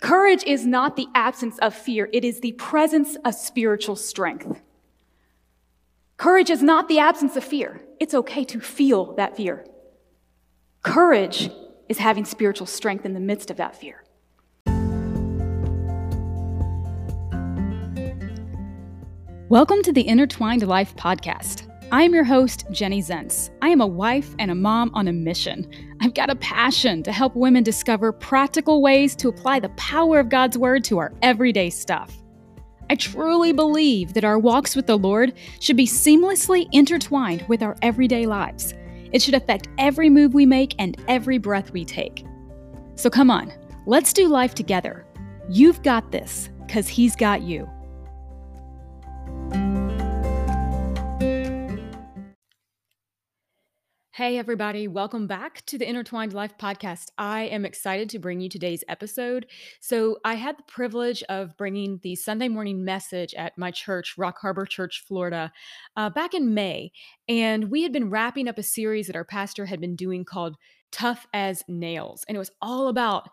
courage is not the absence of fear, it is the presence of spiritual strength. Courage is not the absence of fear. It's okay to feel that fear. Courage is having spiritual strength in the midst of that fear. Welcome to the Intertwined Life podcast. I am your host, Jenny Zentz. I am a wife and a mom on a mission. I've got a passion to help women discover practical ways to apply the power of God's Word to our everyday stuff. I truly believe that our walks with the Lord should be seamlessly intertwined with our everyday lives. It should affect every move we make and every breath we take. So come on, let's do life together. You've got this, because He's got you. Hey, everybody, welcome back to the Intertwined Life podcast. I am excited to bring you today's episode. So, I had the privilege of bringing the Sunday morning message at my church, Rock Harbor Church, Florida, uh, back in May. And we had been wrapping up a series that our pastor had been doing called Tough as Nails. And it was all about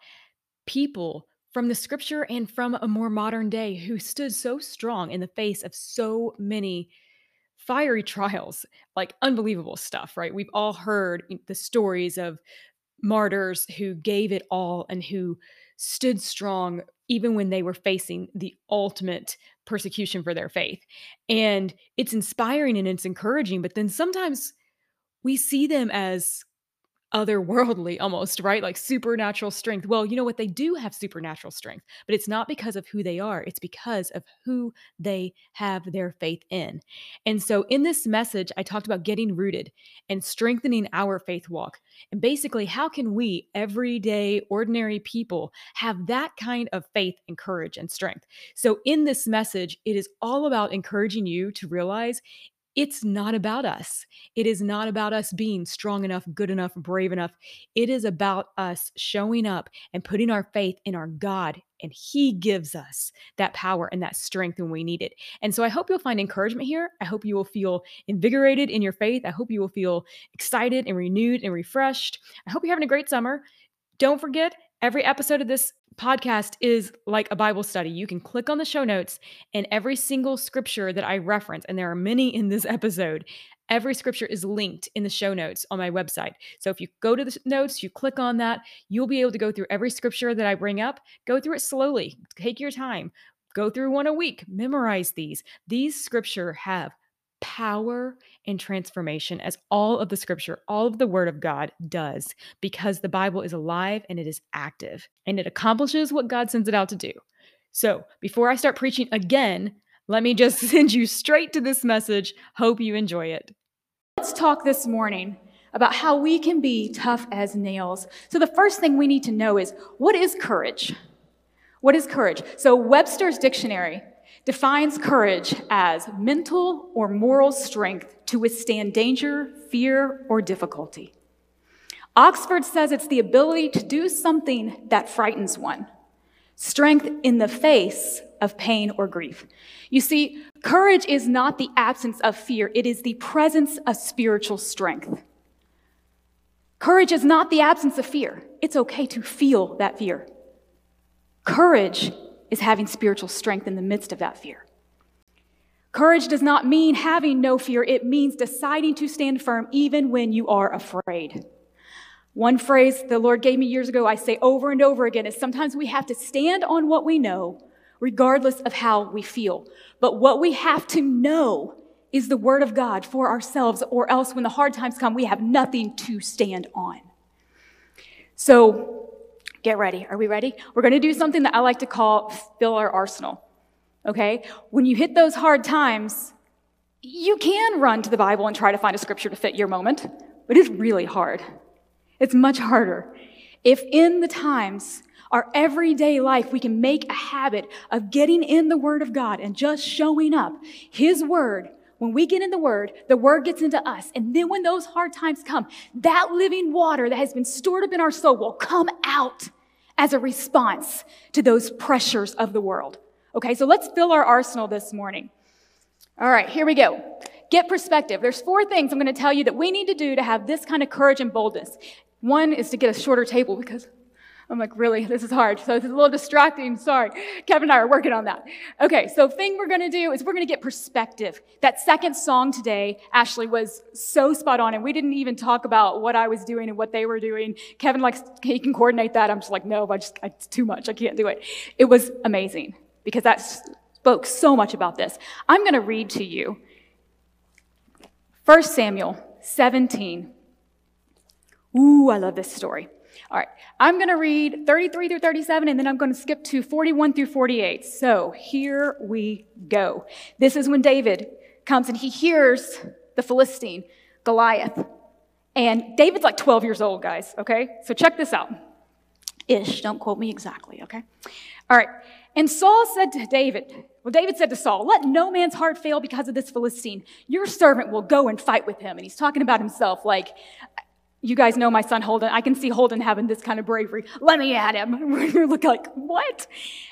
people from the scripture and from a more modern day who stood so strong in the face of so many fiery trials, like unbelievable stuff, right? We've all heard the stories of martyrs who gave it all and who stood strong even when they were facing the ultimate persecution for their faith. And it's inspiring and it's encouraging, but then sometimes we see them as otherworldly almost, right? Like supernatural strength. Well, you know what? They do have supernatural strength, but it's not because of who they are, it's because of who they have their faith in. And so in this message, I talked about getting rooted and strengthening our faith walk. And basically, how can we, everyday, ordinary people, have that kind of faith and courage and strength? So in this message, it is all about encouraging you to realize it's not about us. It is not about us being strong enough, good enough, brave enough. It is about us showing up and putting our faith in our God. And He gives us that power and that strength when we need it. And so I hope you'll find encouragement here. I hope you will feel invigorated in your faith. I hope you will feel excited and renewed and refreshed. I hope you're having a great summer. Don't forget, every episode of this podcast is like a Bible study. You can click on the show notes, and every single scripture that I reference, and there are many in this episode, every scripture is linked in the show notes on my website. So if you go to the notes, you click on that, you'll be able to go through every scripture that I bring up. Go through it slowly, take your time. Go through one a week, memorize these. These scripture have power and transformation as all of the scripture, all of the word of God does, because the Bible is alive and it is active and it accomplishes what God sends it out to do. So before I start preaching again, let me just send you straight to this message. Hope you enjoy it. Let's talk this morning about how we can be tough as nails. So, the first thing we need to know is what is courage? What is courage? So, Webster's dictionary defines courage as mental or moral strength to withstand danger, fear, or difficulty. Oxford says it's the ability to do something that frightens one, strength in the face of pain or grief. You see, courage is not the absence of fear, it is the presence of spiritual strength. Courage is not the absence of fear. It's okay to feel that fear. Courage is having spiritual strength in the midst of that fear. Courage does not mean having no fear, it means deciding to stand firm even when you are afraid. One phrase the Lord gave me years ago, I say over and over again, is sometimes we have to stand on what we know, regardless of how we feel. But what we have to know is the Word of God for ourselves, or else when the hard times come, we have nothing to stand on. So, Get ready. Are we ready? We're going to do something that I like to call fill our arsenal. Okay? When you hit those hard times, you can run to the Bible and try to find a scripture to fit your moment, but it's really hard. It's much harder. If in the times, our everyday life, we can make a habit of getting in the Word of God and just showing up, His Word, when we get in the Word, the Word gets into us. And then when those hard times come, that living water that has been stored up in our soul will come out as a response to those pressures of the world. Okay, so let's fill our arsenal this morning. All right, here we go. Get perspective. There's four things I'm going to tell you that we need to do to have this kind of courage and boldness. One is to get a shorter table because I'm like, really? This is hard. So it's a little distracting. Sorry. Kevin and I are working on that. Okay, so thing we're going to do is we're going to get perspective. That second song today, Ashley, was so spot on, and we didn't even talk about what I was doing and what they were doing. Kevin likes, he can coordinate that. I'm just like, no, I just, it's too much. I can't do it. It was amazing because that spoke so much about this. I'm going to read to you 1 Samuel 17. Ooh, I love this story. All right, I'm going to read 33 through 37, and then I'm going to skip to 41 through 48. So here we go. This is when David comes and he hears the Philistine, Goliath. And David's like 12 years old, guys, okay? So check this out. Ish, don't quote me exactly, okay? All right, and Saul said to David, well, David said to Saul, Let no man's heart fail because of this Philistine. Your servant will go and fight with him. And he's talking about himself, like, you guys know my son Holden. I can see Holden having this kind of bravery. Let me at him. look like, what?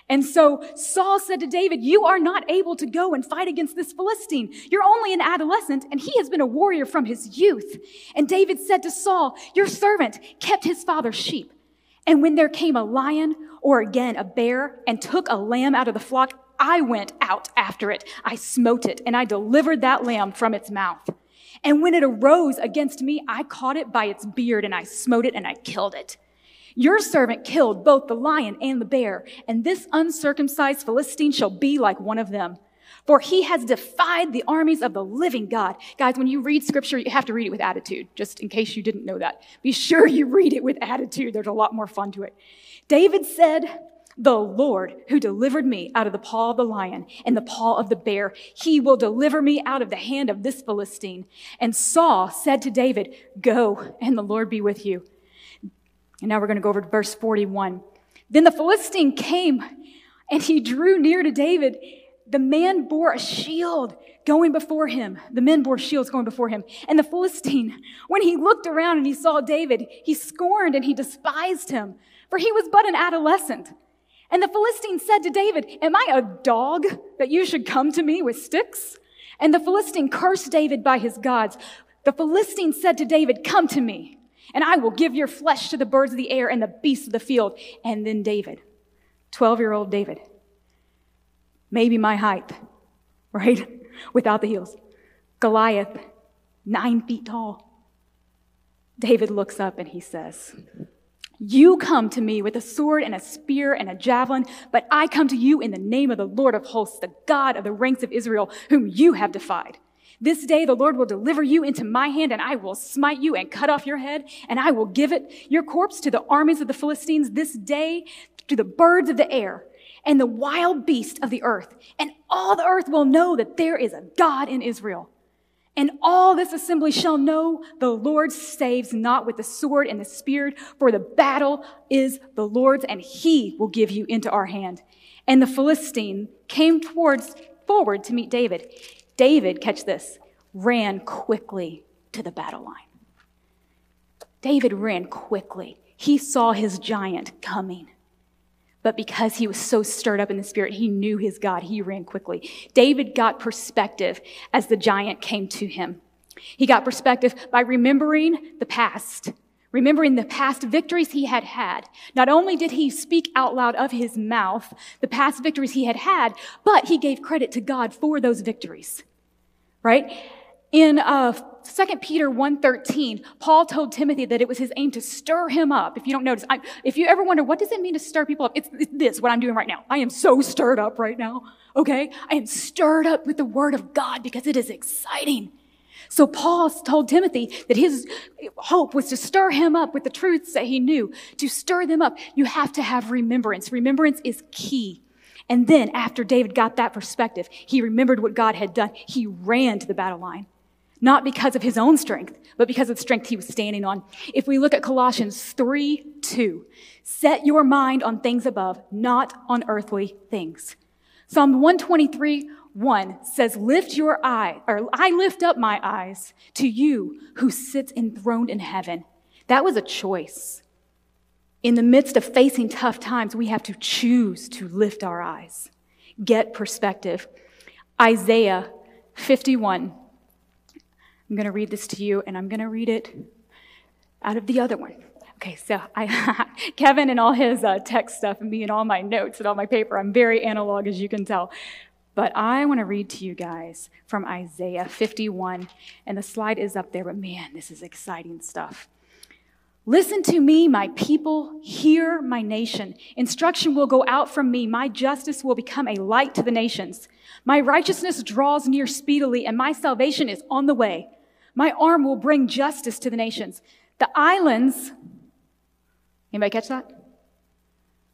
And so Saul said to David, You are not able to go and fight against this Philistine. You're only an adolescent, and he has been a warrior from his youth. And David said to Saul, Your servant kept his father's sheep. And when there came a lion or again a bear and took a lamb out of the flock, I went out after it. I smote it, and I delivered that lamb from its mouth. And when it arose against me, I caught it by its beard, and I smote it, and I killed it. Your servant killed both the lion and the bear, and this uncircumcised Philistine shall be like one of them. For he has defied the armies of the living God. Guys, when you read scripture, you have to read it with attitude, just in case you didn't know that. Be sure you read it with attitude. There's a lot more fun to it. David said, the Lord who delivered me out of the paw of the lion and the paw of the bear, he will deliver me out of the hand of this Philistine. And Saul said to David, Go, and the Lord be with you. And now we're going to go over to verse 41. Then the Philistine came and he drew near to David. The man bore a shield going before him. The men bore shields going before him. And the Philistine, when he looked around and he saw David, he scorned and he despised him, for he was but an adolescent. And the Philistine said to David, Am I a dog that you should come to me with sticks? And the Philistine cursed David by his gods. The Philistine said to David, Come to me, and I will give your flesh to the birds of the air and the beasts of the field. And then David, 12 year old David, maybe my height, right? Without the heels. Goliath, nine feet tall. David looks up and he says, you come to me with a sword and a spear and a javelin, but I come to you in the name of the Lord of hosts, the God of the ranks of Israel, whom you have defied. This day the Lord will deliver you into my hand, and I will smite you and cut off your head, and I will give it, your corpse, to the armies of the Philistines this day, to the birds of the air, and the wild beasts of the earth. And all the earth will know that there is a God in Israel. And all this assembly shall know the Lord saves not with the sword and the spear, for the battle is the Lord's, and he will give you into our hand. And the Philistine came towards forward to meet David. David, catch this, ran quickly to the battle line. David ran quickly. He saw his giant coming. But because he was so stirred up in the spirit, he knew his God. He ran quickly. David got perspective as the giant came to him. He got perspective by remembering the past, remembering the past victories he had had. Not only did he speak out loud of his mouth the past victories he had had, but he gave credit to God for those victories. Right? In uh, 2 Peter 1.13, Paul told Timothy that it was his aim to stir him up. If you don't notice, I, if you ever wonder, what does it mean to stir people up? It's, it's this, what I'm doing right now. I am so stirred up right now, okay? I am stirred up with the word of God because it is exciting. So Paul told Timothy that his hope was to stir him up with the truths that he knew. To stir them up, you have to have remembrance. Remembrance is key. And then after David got that perspective, he remembered what God had done. He ran to the battle line not because of his own strength, but because of the strength he was standing on. If we look at Colossians 3 2, set your mind on things above, not on earthly things. Psalm 123 1 says, Lift your eye, or I lift up my eyes to you who sits enthroned in heaven. That was a choice. In the midst of facing tough times, we have to choose to lift our eyes, get perspective. Isaiah 51 I'm going to read this to you, and I'm going to read it out of the other one. Okay, so I, Kevin and all his uh, tech stuff and me and all my notes and all my paper, I'm very analog as you can tell. But I want to read to you guys from Isaiah 51, and the slide is up there, but man, this is exciting stuff. Listen to me, my people, hear my nation. Instruction will go out from me. My justice will become a light to the nations. My righteousness draws near speedily, and my salvation is on the way. My arm will bring justice to the nations. The islands, anybody catch that?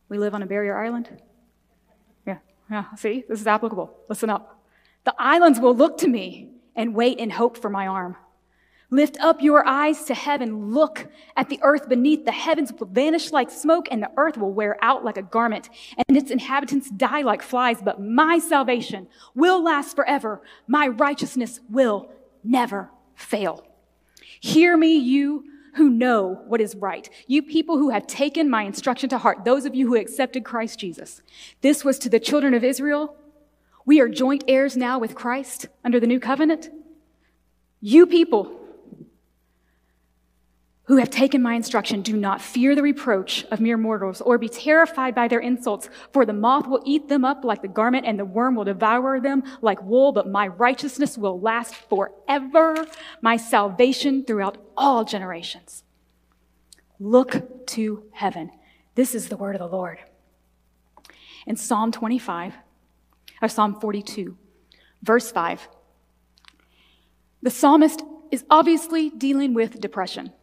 We live on a barrier island. Yeah, yeah, see, this is applicable. Listen up. The islands will look to me and wait in hope for my arm. Lift up your eyes to heaven. Look at the earth beneath. The heavens will vanish like smoke, and the earth will wear out like a garment, and its inhabitants die like flies. But my salvation will last forever. My righteousness will never fail. Hear me, you who know what is right, you people who have taken my instruction to heart, those of you who accepted Christ Jesus. This was to the children of Israel. We are joint heirs now with Christ under the new covenant. You people, who have taken my instruction, do not fear the reproach of mere mortals, or be terrified by their insults, for the moth will eat them up like the garment, and the worm will devour them like wool, but my righteousness will last forever, my salvation throughout all generations. Look to heaven. This is the word of the Lord. In Psalm 25, or Psalm 42, verse 5, the psalmist is obviously dealing with depression.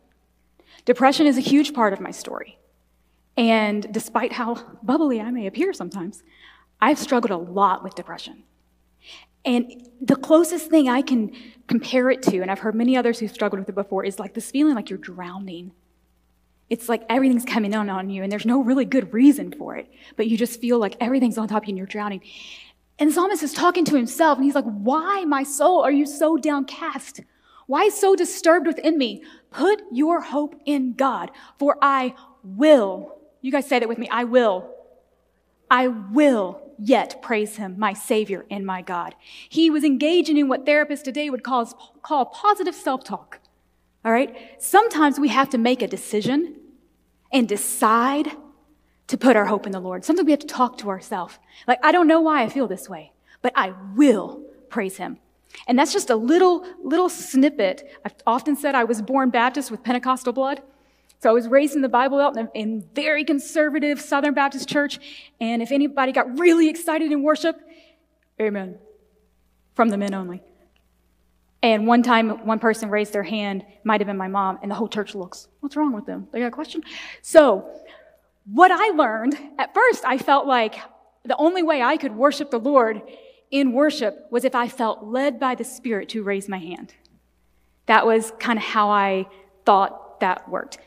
Depression is a huge part of my story. And despite how bubbly I may appear sometimes, I've struggled a lot with depression. And the closest thing I can compare it to, and I've heard many others who've struggled with it before, is like this feeling like you're drowning. It's like everything's coming on on you, and there's no really good reason for it, but you just feel like everything's on top of you and you're drowning. And the psalmist is talking to himself, and he's like, Why, my soul, are you so downcast? Why so disturbed within me? Put your hope in God, for I will. You guys say that with me. I will. I will yet praise him, my Savior and my God. He was engaging in what therapists today would call, call positive self talk. All right? Sometimes we have to make a decision and decide to put our hope in the Lord. Sometimes we have to talk to ourselves. Like, I don't know why I feel this way, but I will praise him. And that's just a little, little snippet. I've often said I was born Baptist with Pentecostal blood. So I was raised in the Bible Belt in a in very conservative Southern Baptist church. And if anybody got really excited in worship, amen. From the men only. And one time, one person raised their hand, might have been my mom, and the whole church looks, what's wrong with them? They got a question? So, what I learned, at first, I felt like the only way I could worship the Lord in worship was if I felt led by the Spirit to raise my hand. That was kind of how I thought that worked.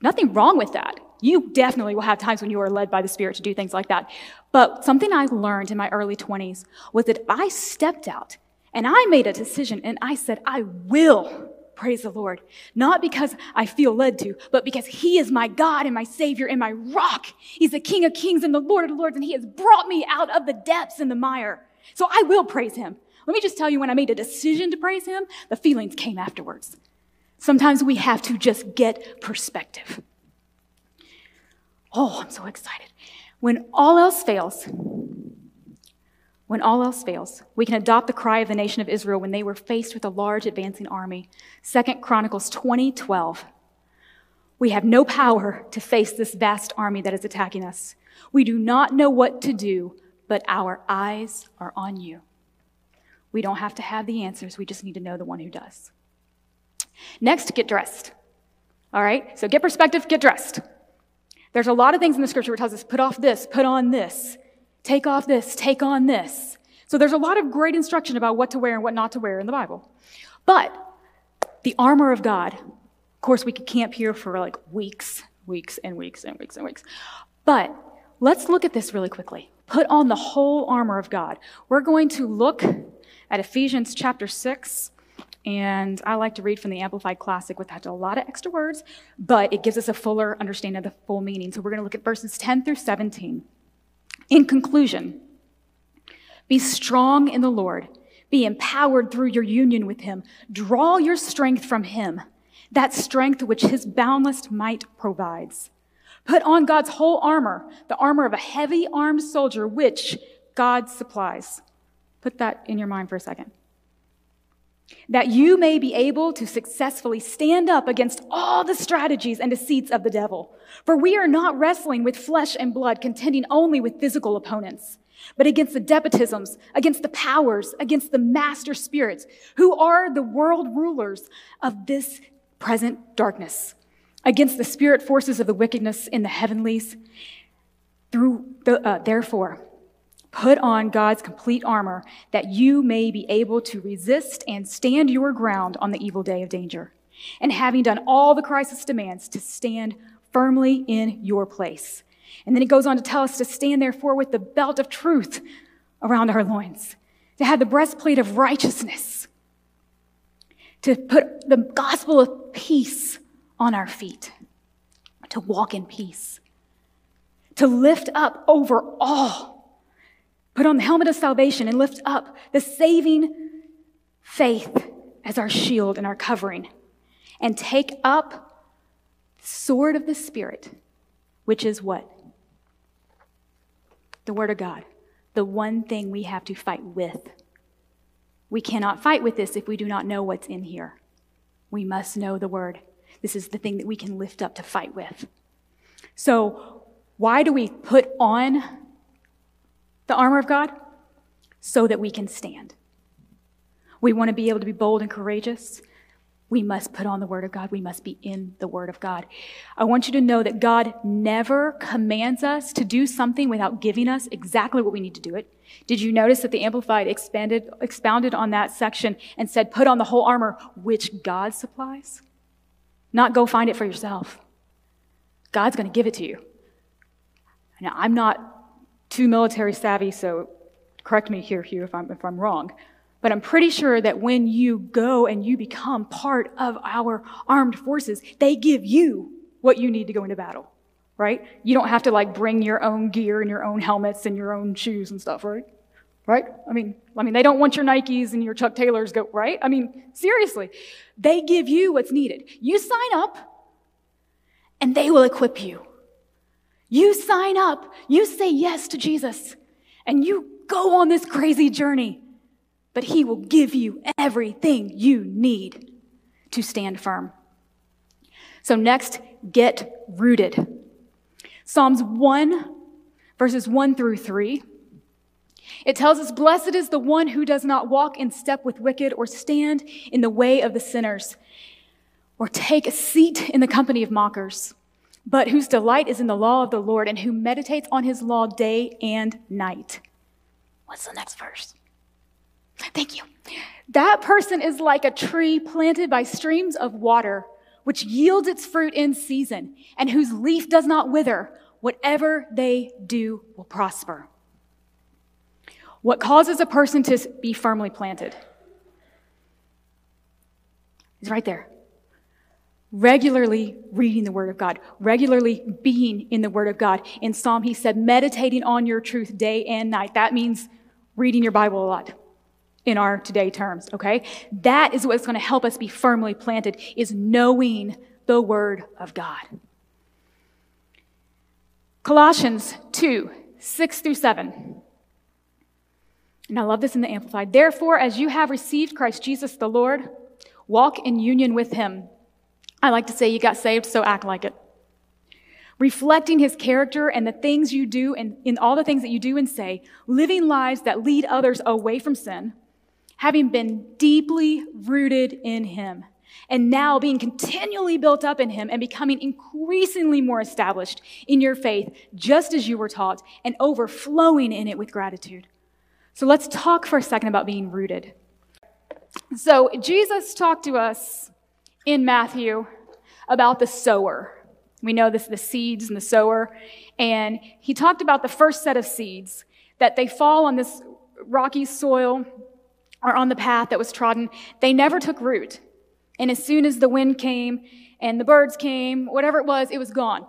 Nothing wrong with that. You definitely will have times when you are led by the Spirit to do things like that. But something I learned in my early 20s was that if I stepped out and I made a decision and I said, I will praise the Lord, not because I feel led to, but because He is my God and my Savior and my rock. He's the King of kings and the Lord of lords, and He has brought me out of the depths and the mire. So I will praise him. Let me just tell you, when I made a decision to praise him, the feelings came afterwards. Sometimes we have to just get perspective. Oh, I'm so excited. When all else fails, when all else fails, we can adopt the cry of the nation of Israel when they were faced with a large advancing army. Second Chronicles 20, 12. We have no power to face this vast army that is attacking us. We do not know what to do, but our eyes are on you. We don't have to have the answers, we just need to know the one who does. Next, get dressed. All right, so get perspective, get dressed. There's a lot of things in the scripture where it tells us put off this, put on this, take off this, take on this. So there's a lot of great instruction about what to wear and what not to wear in the Bible. But the armor of God, of course, we could camp here for like weeks, weeks and weeks and weeks and weeks. But let's look at this really quickly. Put on the whole armor of God. We're going to look at Ephesians chapter 6. And I like to read from the Amplified Classic, has a lot of extra words, but it gives us a fuller understanding of the full meaning. So we're going to look at verses 10 through 17. In conclusion, be strong in the Lord, be empowered through your union with Him, draw your strength from Him. that strength which his boundless might provides. Put on God's whole armor, the armor of a heavy armed soldier, which God supplies. Put that in your mind for a second. That you may be able to successfully stand up against all the strategies and deceits of the devil. For we are not wrestling with flesh and blood, contending only with physical opponents but against the despotisms, against the powers, against the master spirits, who are the world rulers of this present darkness, against the spirit forces of the wickedness in the heavenlies. Through the, uh, therefore, put on God's complete armor that you may be able to resist and stand your ground on the evil day of danger. And having done all the crisis demands, to stand firmly in your place. And then he goes on to tell us to stand therefore with the belt of truth around our loins, to have the breastplate of righteousness, to put the gospel of peace on our feet, to walk in peace, to lift up over all, put on the helmet of salvation and lift up the saving faith as our shield and our covering, and take up the sword of the Spirit, which is what? the Word of God, the one thing we have to fight with. We cannot fight with this if we do not know what's in here. We must know the Word. This is the thing that we can lift up to fight with. So, why do we put on the armor of God? So that we can stand. We want to be able to be bold and courageous. We must put on the Word of God. We must be in the Word of God. I want you to know that God never commands us to do something without giving us exactly what we need to do it. Did you notice that the Amplified expanded, expounded on that section and said, put on the whole armor which God supplies? Not go find it for yourself. God's going to give it to you. Now, I'm not too military savvy, so correct me here, Hugh, if I'm, if I'm wrong. But I'm pretty sure that when you go and you become part of our armed forces, they give you what you need to go into battle, right? You don't have to like bring your own gear and your own helmets and your own shoes and stuff, right? Right? I mean, I mean, they don't want your Nikes and your Chuck Taylors go, right? I mean, seriously. They give you what's needed. You sign up and they will equip you. You sign up, you say yes to Jesus, and you go on this crazy journey but He will give you everything you need to stand firm. So, next, get rooted. Psalms 1, verses 1 through 3. It tells us, Blessed is the one who does not walk in step with wicked, or stand in the way of the sinners, or take a seat in the company of mockers, but whose delight is in the law of the Lord, and who meditates on his law day and night. What's the next verse? Thank you. That person is like a tree planted by streams of water, which yields its fruit in season, and whose leaf does not wither. Whatever they do will prosper. What causes a person to be firmly planted? Is right there. Regularly reading the Word of God, regularly being in the Word of God. In Psalm, he said, meditating on your truth day and night. That means reading your Bible a lot in our today terms, okay? That is what's going to help us be firmly planted is knowing the word of God. Colossians 2, 6 through 7. And I love this in the Amplified. Therefore, as you have received Christ Jesus the Lord, walk in union with him. I like to say you got saved, so act like it. Reflecting his character and the things you do and in all the things that you do and say, living lives that lead others away from sin having been deeply rooted in Him, and now being continually built up in Him and becoming increasingly more established in your faith, just as you were taught, and overflowing in it with gratitude. So let's talk for a second about being rooted. So Jesus talked to us in Matthew about the sower. We know this the seeds and the sower. And he talked about the first set of seeds that they fall on this rocky soil or on the path that was trodden, they never took root. And as soon as the wind came and the birds came, whatever it was, it was gone.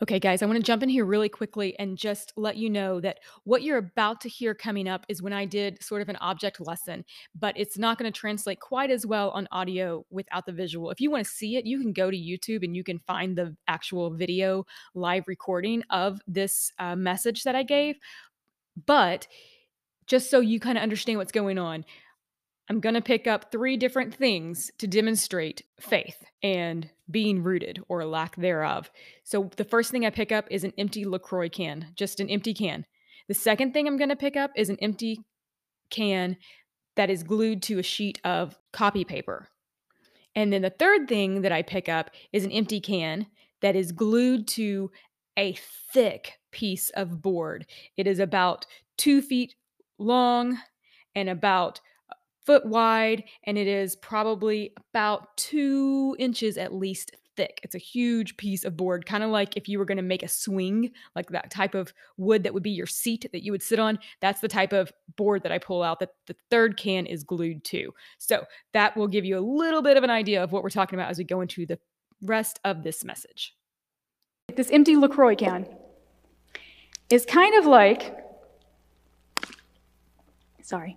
Okay, guys, I want to jump in here really quickly and just let you know that what you're about to hear coming up is when I did sort of an object lesson, but it's not going to translate quite as well on audio without the visual. If you want to see it, you can go to YouTube and you can find the actual video live recording of this uh, message that I gave. But just so you kind of understand what's going on, I'm going to pick up three different things to demonstrate faith and being rooted or lack thereof. So the first thing I pick up is an empty LaCroix can, just an empty can. The second thing I'm going to pick up is an empty can that is glued to a sheet of copy paper. And then the third thing that I pick up is an empty can that is glued to a thick piece of board. It is about two feet long and about foot wide, and it is probably about two inches at least thick. It's a huge piece of board, kind of like if you were going to make a swing, like that type of wood that would be your seat that you would sit on. That's the type of board that I pull out that the third can is glued to. So that will give you a little bit of an idea of what we're talking about as we go into the rest of this message. This empty LaCroix can is kind of like, sorry,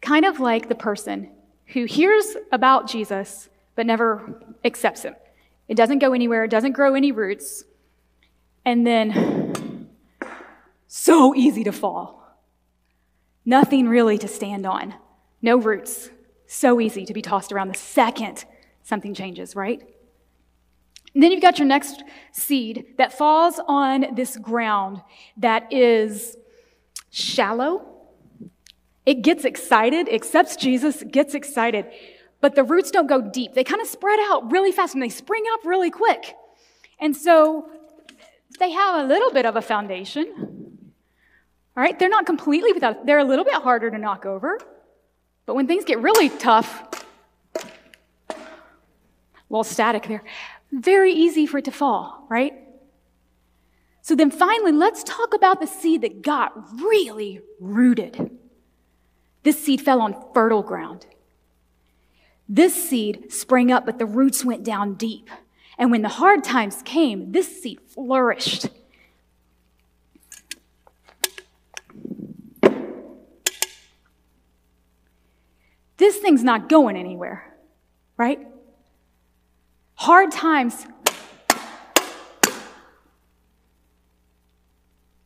kind of like the person who hears about Jesus but never accepts him. It doesn't go anywhere, it doesn't grow any roots, and then so easy to fall. Nothing really to stand on, no roots. So easy to be tossed around the second something changes, right? And then you've got your next seed that falls on this ground that is shallow it gets excited, accepts Jesus, gets excited, but the roots don't go deep. They kind of spread out really fast and they spring up really quick. And so they have a little bit of a foundation. All right, they're not completely without, they're a little bit harder to knock over. But when things get really tough, a little static there, very easy for it to fall, right? So then finally, let's talk about the seed that got really rooted. This seed fell on fertile ground. This seed sprang up, but the roots went down deep. And when the hard times came, this seed flourished. This thing's not going anywhere, right? Hard times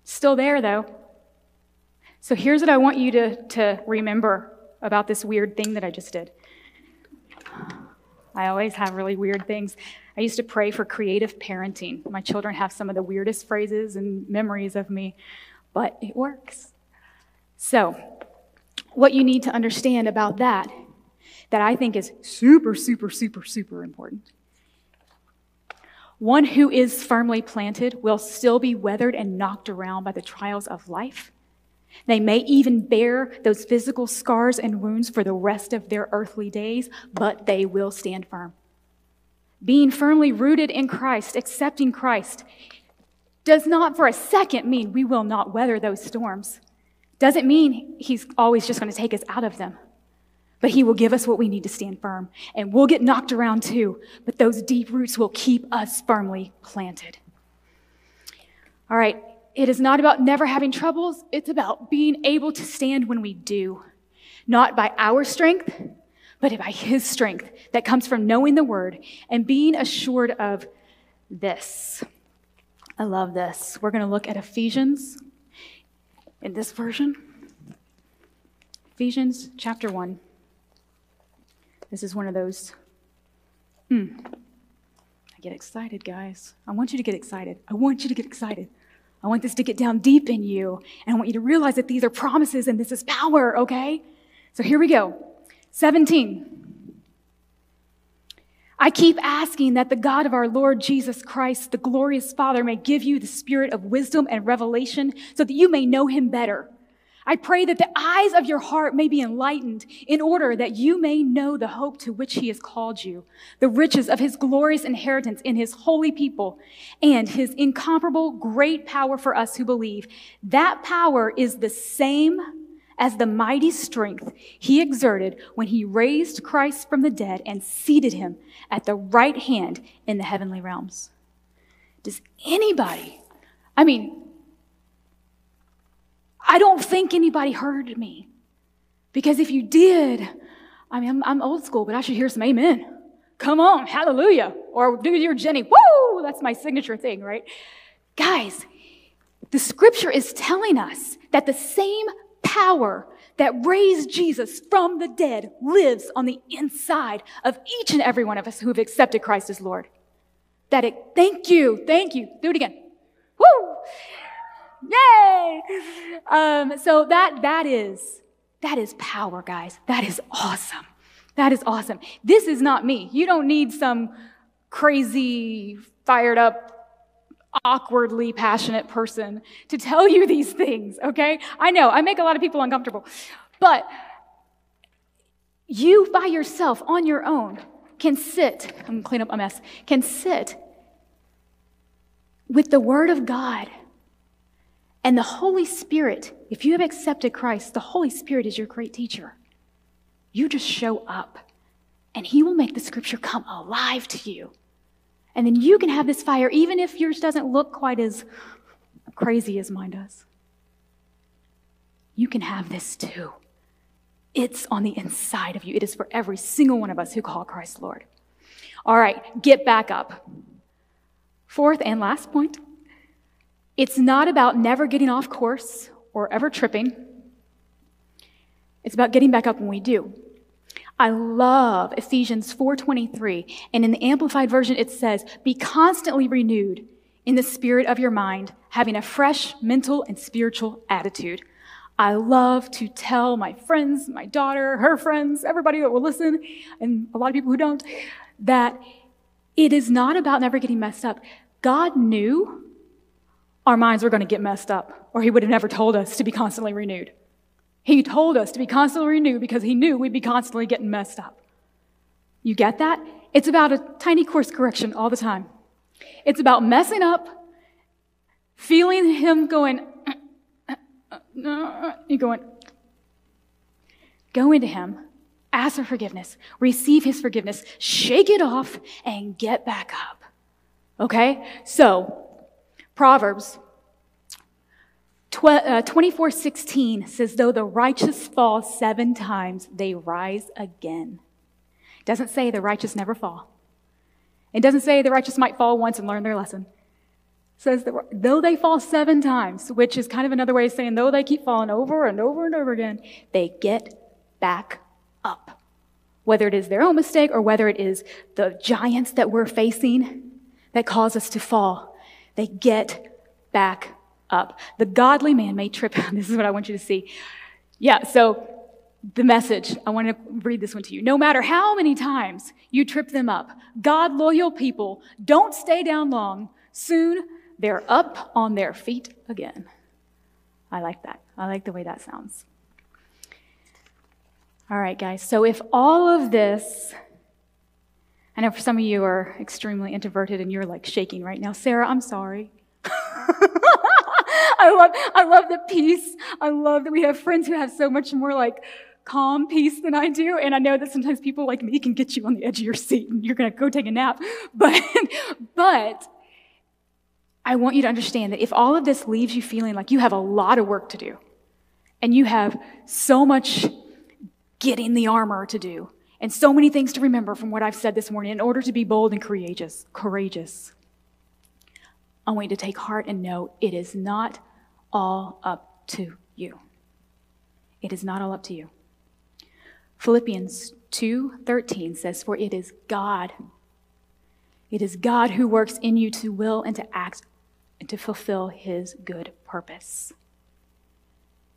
still there though. So here's what I want you to, to remember about this weird thing that I just did. I always have really weird things. I used to pray for creative parenting. My children have some of the weirdest phrases and memories of me, but it works. So, what you need to understand about that, that I think is super, super, super, super important. One who is firmly planted will still be weathered and knocked around by the trials of life they may even bear those physical scars and wounds for the rest of their earthly days, but they will stand firm. Being firmly rooted in Christ, accepting Christ, does not for a second mean we will not weather those storms. Doesn't mean He's always just going to take us out of them. But He will give us what we need to stand firm. And we'll get knocked around too, but those deep roots will keep us firmly planted. All right, it is not about never having troubles, it's about being able to stand when we do. Not by our strength, but by His strength that comes from knowing the Word and being assured of this. I love this. We're going to look at Ephesians in this version. Ephesians chapter 1. This is one of those. Hmm. I get excited, guys. I want you to get excited. I want you to get excited. I want this to get down deep in you. And I want you to realize that these are promises and this is power, okay? So here we go. 17. I keep asking that the God of our Lord Jesus Christ, the glorious Father, may give you the spirit of wisdom and revelation so that you may know him better. I pray that the eyes of your heart may be enlightened in order that you may know the hope to which he has called you, the riches of his glorious inheritance in his holy people, and his incomparable great power for us who believe. That power is the same as the mighty strength he exerted when he raised Christ from the dead and seated him at the right hand in the heavenly realms. Does anybody, I mean, I don't think anybody heard me. Because if you did, I mean, I'm, I'm old school, but I should hear some amen. Come on, hallelujah. Or do your Jenny, woo! That's my signature thing, right? Guys, the scripture is telling us that the same power that raised Jesus from the dead lives on the inside of each and every one of us who have accepted Christ as Lord. That it, thank you, thank you. Do it again. Yay! Um, so that that is that is power, guys. That is awesome. That is awesome. This is not me. You don't need some crazy, fired up, awkwardly passionate person to tell you these things, okay? I know, I make a lot of people uncomfortable. But you by yourself, on your own, can sit, I'm gonna clean up a mess, can sit with the Word of God and the Holy Spirit. If you have accepted Christ, the Holy Spirit is your great teacher. You just show up, and He will make the scripture come alive to you. And then you can have this fire, even if yours doesn't look quite as crazy as mine does. You can have this too. It's on the inside of you. It is for every single one of us who call Christ Lord. All right, get back up. Fourth and last point it's not about never getting off course or ever tripping. It's about getting back up when we do. I love Ephesians 4:23, and in the amplified version it says, "Be constantly renewed in the spirit of your mind, having a fresh mental and spiritual attitude." I love to tell my friends, my daughter, her friends, everybody that will listen, and a lot of people who don't, that it is not about never getting messed up. God knew our minds were going to get messed up, or He would have never told us to be constantly renewed. He told us to be constantly renewed because he knew we'd be constantly getting messed up. You get that? It's about a tiny course correction all the time. It's about messing up, feeling him going, you're going, go into him, ask for forgiveness, receive his forgiveness, shake it off, and get back up. Okay? So, Proverbs uh, 24:16 says, "Though the righteous fall seven times, they rise again." It doesn't say the righteous never fall. It doesn't say the righteous might fall once and learn their lesson. It says that though they fall seven times, which is kind of another way of saying though they keep falling over and over and over again, they get back up. Whether it is their own mistake or whether it is the giants that we're facing that cause us to fall, they get back up. The godly man may trip. this is what I want you to see. Yeah, so the message, I want to read this one to you. No matter how many times you trip them up, God loyal people don't stay down long. Soon they're up on their feet again. I like that. I like the way that sounds. All right, guys. So if all of this, I know for some of you are extremely introverted and you're like shaking right now. Sarah, I'm sorry. I love, I love the peace. I love that we have friends who have so much more like calm peace than I do. And I know that sometimes people like me can get you on the edge of your seat and you're going to go take a nap. But, but I want you to understand that if all of this leaves you feeling like you have a lot of work to do and you have so much getting the armor to do and so many things to remember from what I've said this morning in order to be bold and courageous, courageous. I want you to take heart and know it is not all up to you. It is not all up to you. Philippians 2:13 says for it is God it is God who works in you to will and to act and to fulfill his good purpose.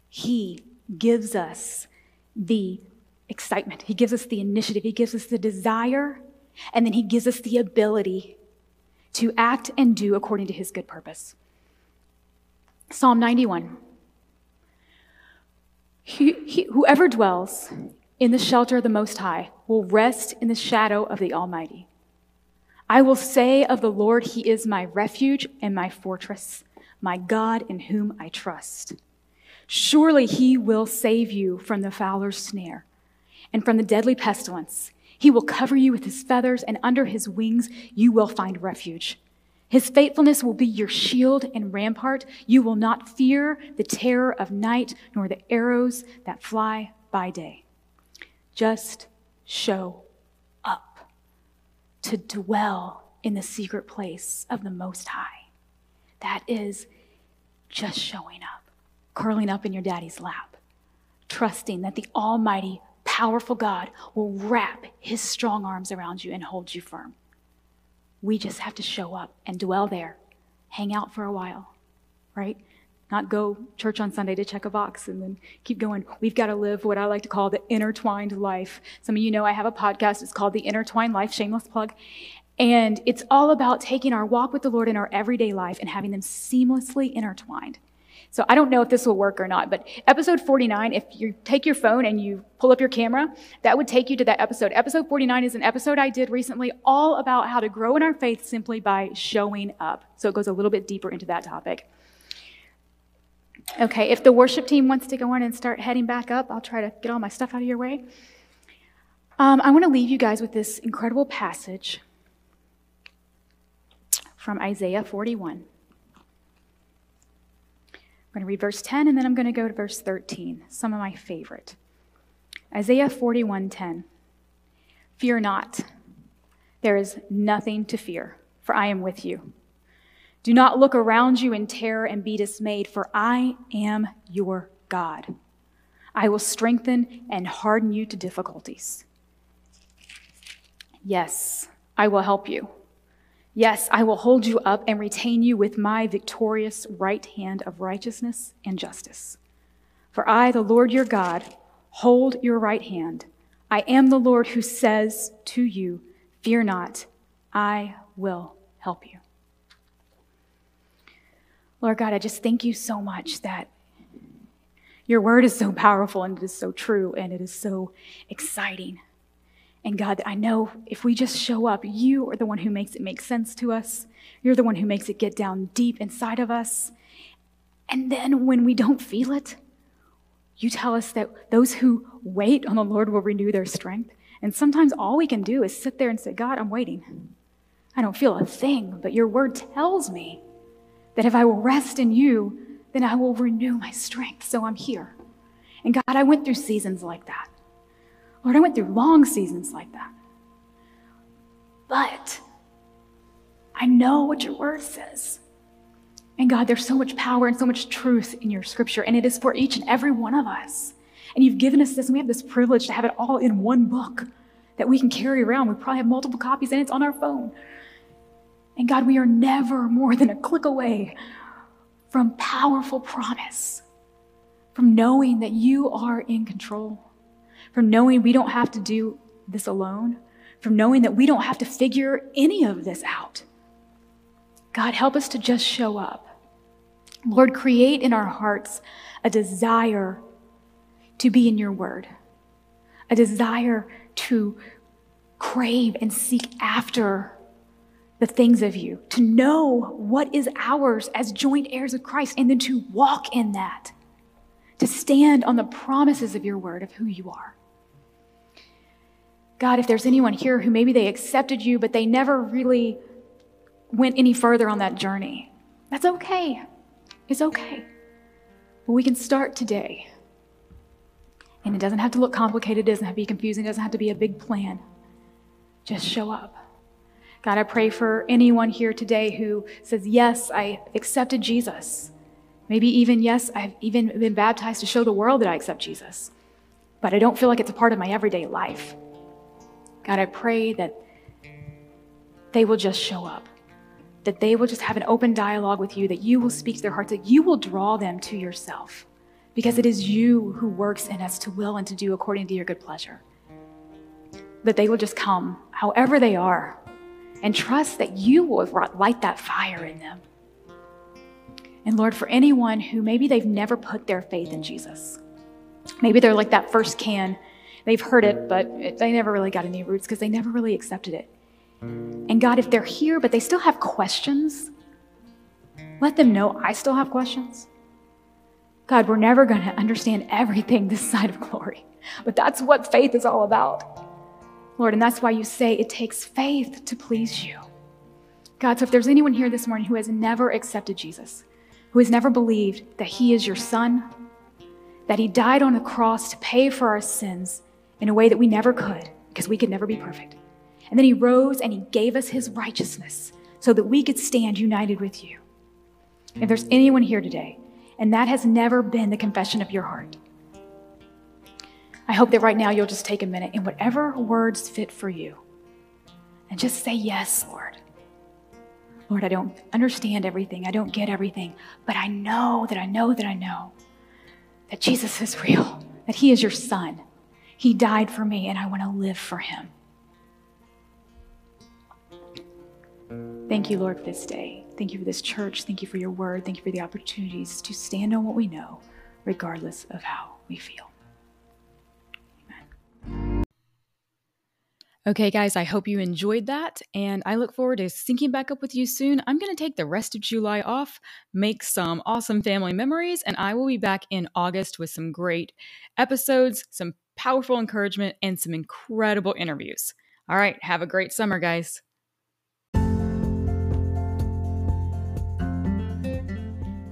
He gives us the excitement. He gives us the initiative. He gives us the desire. And then he gives us the ability to act and do according to his good purpose. Psalm 91. He, he, whoever dwells in the shelter of the Most High will rest in the shadow of the Almighty. I will say of the Lord, He is my refuge and my fortress, my God in whom I trust. Surely He will save you from the fowler's snare and from the deadly pestilence. He will cover you with his feathers, and under his wings you will find refuge. His faithfulness will be your shield and rampart. You will not fear the terror of night, nor the arrows that fly by day. Just show up to dwell in the secret place of the Most High. That is just showing up, curling up in your daddy's lap, trusting that the Almighty, powerful God will wrap his strong arms around you and hold you firm. We just have to show up and dwell there, hang out for a while, right? Not go church on Sunday to check a box and then keep going. We've got to live what I like to call the intertwined life. Some of you know I have a podcast. It's called The Intertwined Life, shameless plug. And it's all about taking our walk with the Lord in our everyday life and having them seamlessly intertwined. So I don't know if this will work or not, but episode 49, if you take your phone and you pull up your camera, that would take you to that episode. Episode 49 is an episode I did recently all about how to grow in our faith simply by showing up. So it goes a little bit deeper into that topic. Okay, if the worship team wants to go on and start heading back up, I'll try to get all my stuff out of your way. Um, I want to leave you guys with this incredible passage from Isaiah 41 going to read verse 10 and then I'm going to go to verse 13, some of my favorite. Isaiah 41:10. Fear not. There is nothing to fear, for I am with you. Do not look around you in terror and be dismayed, for I am your God. I will strengthen and harden you to difficulties. Yes, I will help you. Yes, I will hold you up and retain you with my victorious right hand of righteousness and justice. For I, the Lord your God, hold your right hand. I am the Lord who says to you, Fear not, I will help you. Lord God, I just thank you so much that your word is so powerful and it is so true and it is so exciting. And God, I know if we just show up, you are the one who makes it make sense to us. You're the one who makes it get down deep inside of us. And then when we don't feel it, you tell us that those who wait on the Lord will renew their strength. And sometimes all we can do is sit there and say, God, I'm waiting. I don't feel a thing, but your word tells me that if I will rest in you, then I will renew my strength. So I'm here. And God, I went through seasons like that. Lord, I went through long seasons like that. But I know what your word says. And God, there's so much power and so much truth in your scripture, and it is for each and every one of us. And you've given us this, and we have this privilege to have it all in one book that we can carry around. We probably have multiple copies, and it's on our phone. And God, we are never more than a click away from powerful promise, from knowing that you are in control from knowing we don't have to do this alone, from knowing that we don't have to figure any of this out. God, help us to just show up. Lord, create in our hearts a desire to be in your word, a desire to crave and seek after the things of you, to know what is ours as joint heirs of Christ, and then to walk in that, to stand on the promises of your word of who you are. God, if there's anyone here who maybe they accepted you, but they never really went any further on that journey, that's okay. It's okay. But we can start today. And it doesn't have to look complicated, it doesn't have to be confusing, it doesn't have to be a big plan. Just show up. God, I pray for anyone here today who says, Yes, I accepted Jesus. Maybe even, yes, I've even been baptized to show the world that I accept Jesus. But I don't feel like it's a part of my everyday life. God, I pray that they will just show up, that they will just have an open dialogue with you, that you will speak to their hearts, that you will draw them to yourself, because it is you who works in us to will and to do according to your good pleasure. That they will just come, however they are, and trust that you will light that fire in them. And Lord, for anyone who maybe they've never put their faith in Jesus, maybe they're like that first can They've heard it, but it, they never really got any roots because they never really accepted it. And God, if they're here, but they still have questions, let them know I still have questions. God, we're never going to understand everything this side of glory, but that's what faith is all about. Lord, and that's why you say it takes faith to please you. God, so if there's anyone here this morning who has never accepted Jesus, who has never believed that he is your son, that he died on the cross to pay for our sins in a way that we never could, because we could never be perfect. And then he rose and he gave us his righteousness so that we could stand united with you. If there's anyone here today, and that has never been the confession of your heart, I hope that right now you'll just take a minute in whatever words fit for you and just say, Yes, Lord. Lord, I don't understand everything. I don't get everything, but I know that I know that I know that Jesus is real, that He is your Son. He died for me, and I want to live for Him. Thank you, Lord, for this day. Thank you for this church. Thank you for your word. Thank you for the opportunities to stand on what we know, regardless of how we feel. Amen. Okay, guys, I hope you enjoyed that, and I look forward to syncing back up with you soon. I'm going to take the rest of July off, make some awesome family memories, and I will be back in August with some great episodes, some powerful encouragement, and some incredible interviews. All right, have a great summer, guys.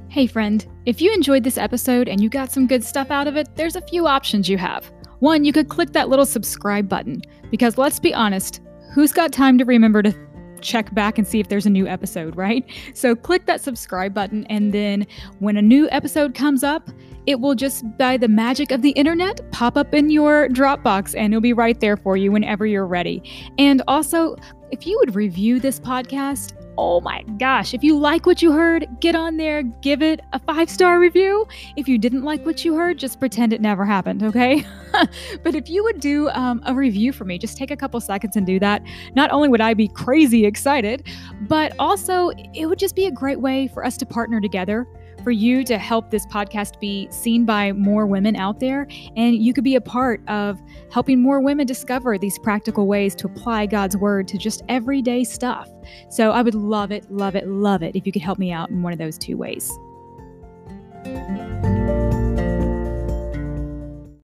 Hey, friend, if you enjoyed this episode and you got some good stuff out of it, there's a few options you have. One, you could click that little subscribe button, because let's be honest, who's got time to remember to check back and see if there's a new episode, right? So click that subscribe button, and then when a new episode comes up, it will just, by the magic of the internet, pop up in your Dropbox and it'll be right there for you whenever you're ready. And also, if you would review this podcast, Oh my gosh, if you like what you heard, get on there, give it a five star review. If you didn't like what you heard, just pretend it never happened, okay? but if you would do um, a review for me, just take a couple seconds and do that. Not only would I be crazy excited, but also it would just be a great way for us to partner together for you to help this podcast be seen by more women out there. And you could be a part of helping more women discover these practical ways to apply God's word to just everyday stuff. So I would love it, love it, love it if you could help me out in one of those two ways.